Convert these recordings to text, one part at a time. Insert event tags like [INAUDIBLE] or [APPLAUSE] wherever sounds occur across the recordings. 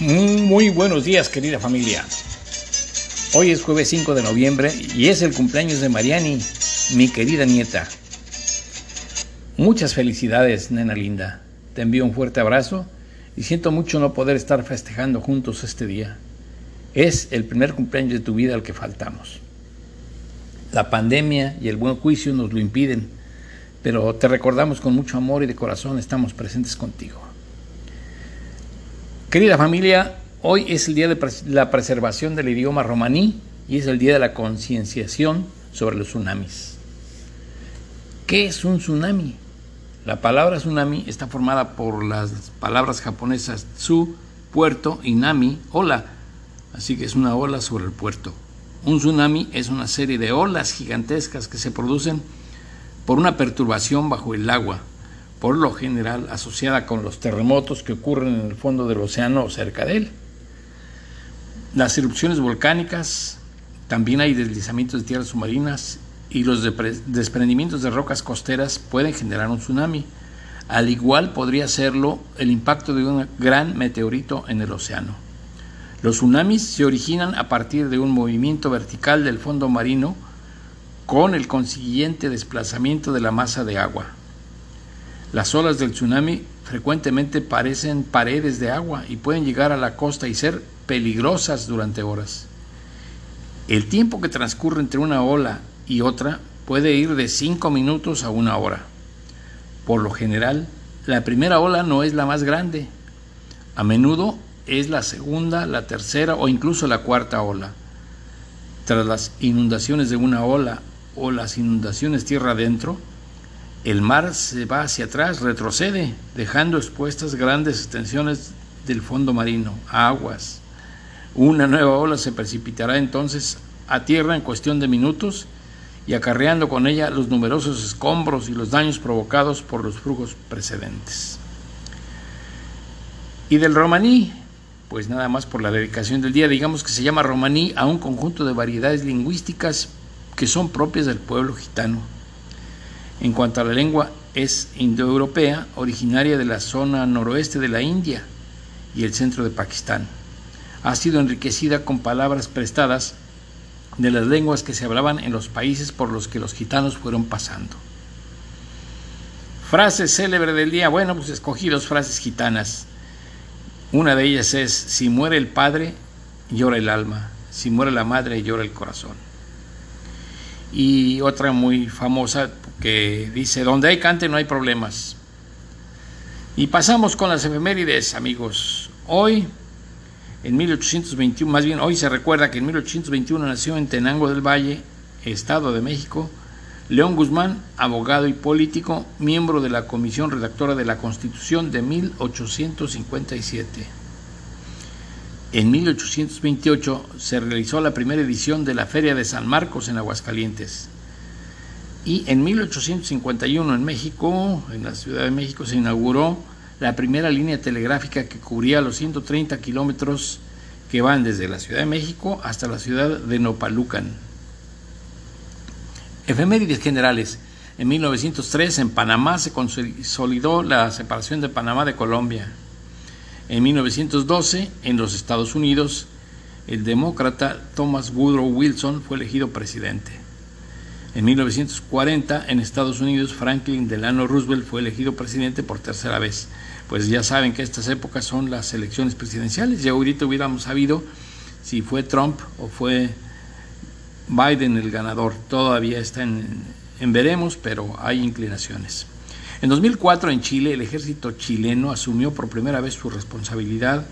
Muy buenos días querida familia. Hoy es jueves 5 de noviembre y es el cumpleaños de Mariani, mi querida nieta. Muchas felicidades, nena linda. Te envío un fuerte abrazo y siento mucho no poder estar festejando juntos este día. Es el primer cumpleaños de tu vida al que faltamos. La pandemia y el buen juicio nos lo impiden, pero te recordamos con mucho amor y de corazón estamos presentes contigo. Querida familia, hoy es el día de la preservación del idioma romaní y es el día de la concienciación sobre los tsunamis. ¿Qué es un tsunami? La palabra tsunami está formada por las palabras japonesas tsu, puerto, y nami, ola. Así que es una ola sobre el puerto. Un tsunami es una serie de olas gigantescas que se producen por una perturbación bajo el agua, por lo general asociada con los terremotos que ocurren en el fondo del océano o cerca de él. Las erupciones volcánicas, también hay deslizamientos de tierras submarinas y los desprendimientos de rocas costeras pueden generar un tsunami. Al igual podría serlo el impacto de un gran meteorito en el océano. Los tsunamis se originan a partir de un movimiento vertical del fondo marino con el consiguiente desplazamiento de la masa de agua. Las olas del tsunami frecuentemente parecen paredes de agua y pueden llegar a la costa y ser peligrosas durante horas. El tiempo que transcurre entre una ola y otra puede ir de 5 minutos a una hora. Por lo general, la primera ola no es la más grande. A menudo es la segunda, la tercera o incluso la cuarta ola. Tras las inundaciones de una ola o las inundaciones tierra adentro, el mar se va hacia atrás, retrocede, dejando expuestas grandes extensiones del fondo marino, aguas. Una nueva ola se precipitará entonces a tierra en cuestión de minutos y acarreando con ella los numerosos escombros y los daños provocados por los flujos precedentes. Y del romaní, pues nada más por la dedicación del día, digamos que se llama romaní a un conjunto de variedades lingüísticas que son propias del pueblo gitano en cuanto a la lengua, es indoeuropea, originaria de la zona noroeste de la India y el centro de Pakistán. Ha sido enriquecida con palabras prestadas de las lenguas que se hablaban en los países por los que los gitanos fueron pasando. Frase célebre del día. Bueno, pues escogí dos frases gitanas. Una de ellas es, si muere el padre, llora el alma. Si muere la madre, llora el corazón. Y otra muy famosa, que dice, donde hay cante no hay problemas. Y pasamos con las efemérides, amigos. Hoy, en 1821, más bien hoy se recuerda que en 1821 nació en Tenango del Valle, Estado de México, León Guzmán, abogado y político, miembro de la comisión redactora de la Constitución de 1857. En 1828 se realizó la primera edición de la Feria de San Marcos en Aguascalientes. Y en 1851 en México, en la Ciudad de México, se inauguró la primera línea telegráfica que cubría los 130 kilómetros que van desde la Ciudad de México hasta la ciudad de Nopalucan. Efemérides generales. En 1903 en Panamá se consolidó la separación de Panamá de Colombia. En 1912 en los Estados Unidos el demócrata Thomas Woodrow Wilson fue elegido presidente. En 1940, en Estados Unidos, Franklin Delano Roosevelt fue elegido presidente por tercera vez. Pues ya saben que estas épocas son las elecciones presidenciales. Ya ahorita hubiéramos sabido si fue Trump o fue Biden el ganador. Todavía está en, en veremos, pero hay inclinaciones. En 2004, en Chile, el ejército chileno asumió por primera vez su responsabilidad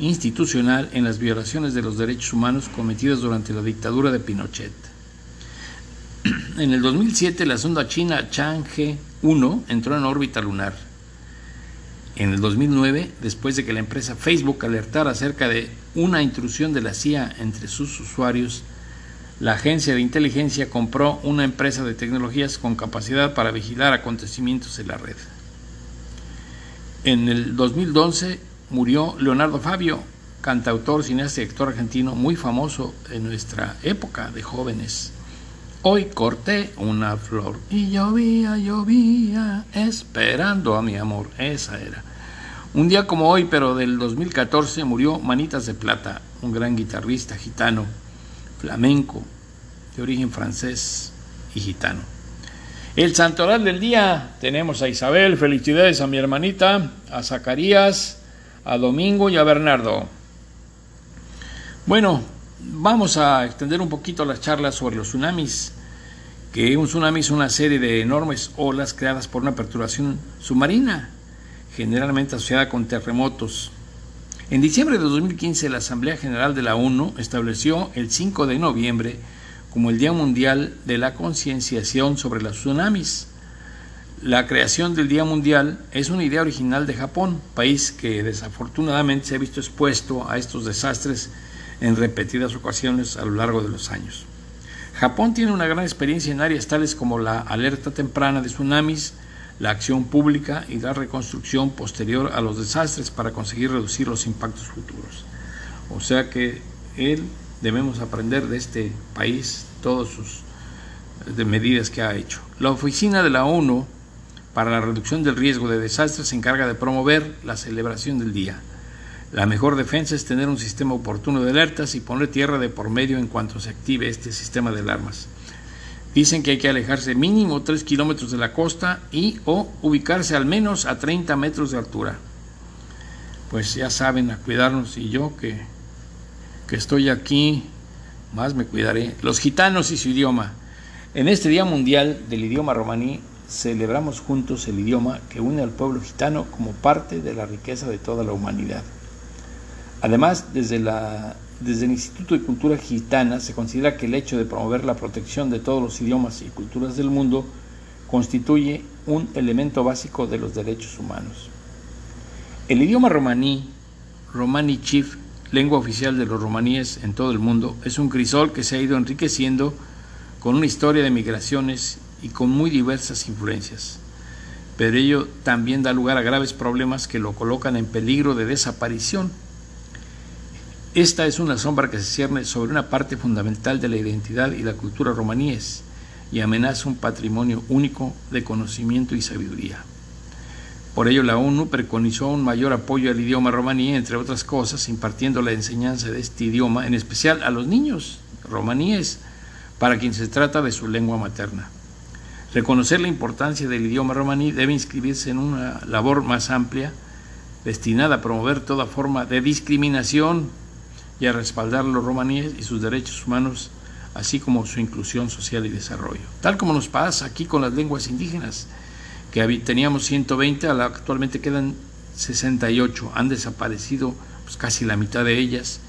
institucional en las violaciones de los derechos humanos cometidas durante la dictadura de Pinochet. [CLEARS THROAT] En el 2007 la sonda china Chang'e 1 entró en órbita lunar. En el 2009, después de que la empresa Facebook alertara acerca de una intrusión de la CIA entre sus usuarios, la agencia de inteligencia compró una empresa de tecnologías con capacidad para vigilar acontecimientos en la red. En el 2012 murió Leonardo Fabio, cantautor, cineasta y actor argentino muy famoso en nuestra época de jóvenes. Hoy corté una flor y llovía, llovía, esperando a mi amor. Esa era. Un día como hoy, pero del 2014, murió Manitas de Plata, un gran guitarrista gitano, flamenco, de origen francés y gitano. El santoral del día, tenemos a Isabel, felicidades a mi hermanita, a Zacarías, a Domingo y a Bernardo. Bueno, vamos a extender un poquito las charlas sobre los tsunamis, que un tsunami es una serie de enormes olas creadas por una perturbación submarina, generalmente asociada con terremotos. En diciembre de 2015, la Asamblea General de la ONU estableció el 5 de noviembre como el Día Mundial de la Concienciación sobre los Tsunamis. La creación del Día Mundial es una idea original de Japón, país que desafortunadamente se ha visto expuesto a estos desastres en repetidas ocasiones a lo largo de los años. Japón tiene una gran experiencia en áreas tales como la alerta temprana de tsunamis, la acción pública y la reconstrucción posterior a los desastres para conseguir reducir los impactos futuros. O sea que él debemos aprender de este país todas sus de medidas que ha hecho. La Oficina de la ONU para la Reducción del Riesgo de Desastres se encarga de promover la celebración del día. La mejor defensa es tener un sistema oportuno de alertas y poner tierra de por medio en cuanto se active este sistema de alarmas. Dicen que hay que alejarse mínimo 3 kilómetros de la costa y o ubicarse al menos a 30 metros de altura. Pues ya saben, a cuidarnos y yo que que estoy aquí, más me cuidaré. Los gitanos y su idioma. En este Día Mundial del Idioma Romaní celebramos juntos el idioma que une al pueblo gitano como parte de la riqueza de toda la humanidad. Además, desde, el Instituto de Cultura Gitana se considera que el hecho de promover la protección de todos los idiomas y culturas del mundo constituye un elemento básico de los derechos humanos. El idioma romaní, Romani Chief, lengua oficial de los romaníes en todo el mundo, es un crisol que se ha ido enriqueciendo con una historia de migraciones y con muy diversas influencias. Pero ello también da lugar a graves problemas que lo colocan en peligro de desaparición. Esta es una sombra que se cierne sobre una parte fundamental de la identidad y la cultura romaníes y amenaza un patrimonio único de conocimiento y sabiduría. Por ello, la ONU preconizó un mayor apoyo al idioma romaní, entre otras cosas, impartiendo la enseñanza de este idioma, en especial a los niños romaníes, para quien se trata de su lengua materna. Reconocer la importancia del idioma romaní debe inscribirse en una labor más amplia, destinada a promover toda forma de discriminación y a respaldar a los romaníes y sus derechos humanos, así como su inclusión social y desarrollo. Tal como nos pasa aquí con las lenguas indígenas que teníamos 120, actualmente quedan 68, han desaparecido pues, casi la mitad de ellas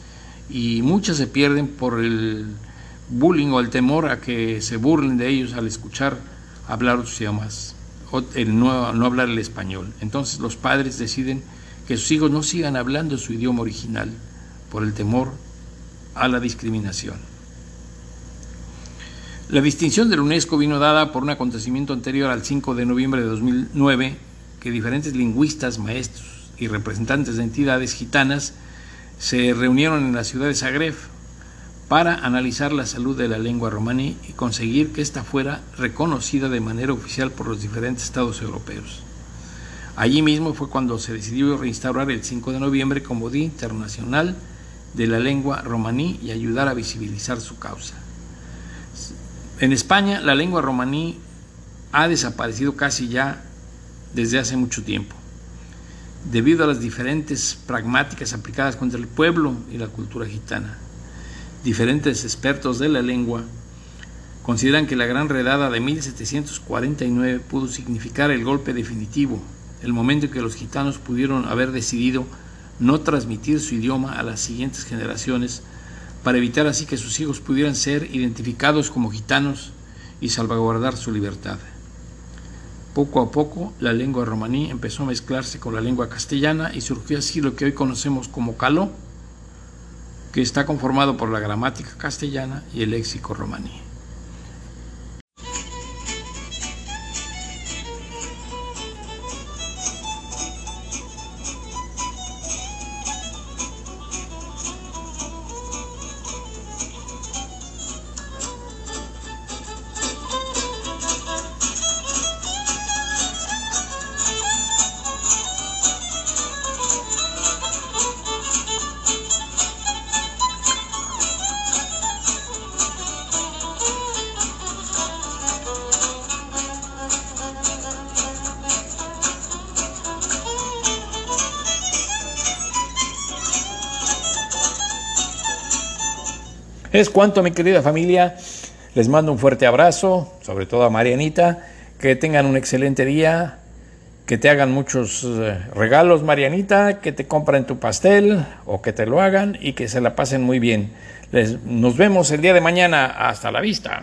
y muchas se pierden por el bullying o el temor a que se burlen de ellos al escuchar hablar otros idiomas, o el no, no hablar el español. Entonces los padres deciden que sus hijos no sigan hablando su idioma original por el temor a la discriminación. La distinción de la UNESCO vino dada por un acontecimiento anterior al 5 de noviembre de 2009, que diferentes lingüistas, maestros y representantes de entidades gitanas se reunieron en la ciudad de Zagreb para analizar la salud de la lengua romaní y conseguir que ésta fuera reconocida de manera oficial por los diferentes estados europeos. Allí mismo fue cuando se decidió reinstaurar el 5 de noviembre como Día Internacional de la Lengua Romaní y ayudar a visibilizar su causa. En España la lengua romaní ha desaparecido casi ya desde hace mucho tiempo, debido a las diferentes pragmáticas aplicadas contra el pueblo y la cultura gitana. Diferentes expertos de la lengua consideran que la gran redada de 1749 pudo significar el golpe definitivo, el momento en que los gitanos pudieron haber decidido no transmitir su idioma a las siguientes generaciones, para evitar así que sus hijos pudieran ser identificados como gitanos y salvaguardar su libertad. Poco a poco la lengua romaní empezó a mezclarse con la lengua castellana y surgió así lo que hoy conocemos como caló, que está conformado por la gramática castellana y el léxico romaní. Es cuanto, mi querida familia. Les mando un fuerte abrazo, sobre todo a Marianita. Que tengan un excelente día. Que te hagan muchos eh, regalos, Marianita. Que te compren tu pastel o que te lo hagan y que se la pasen muy bien. Les, nos vemos el día de mañana. Hasta la vista.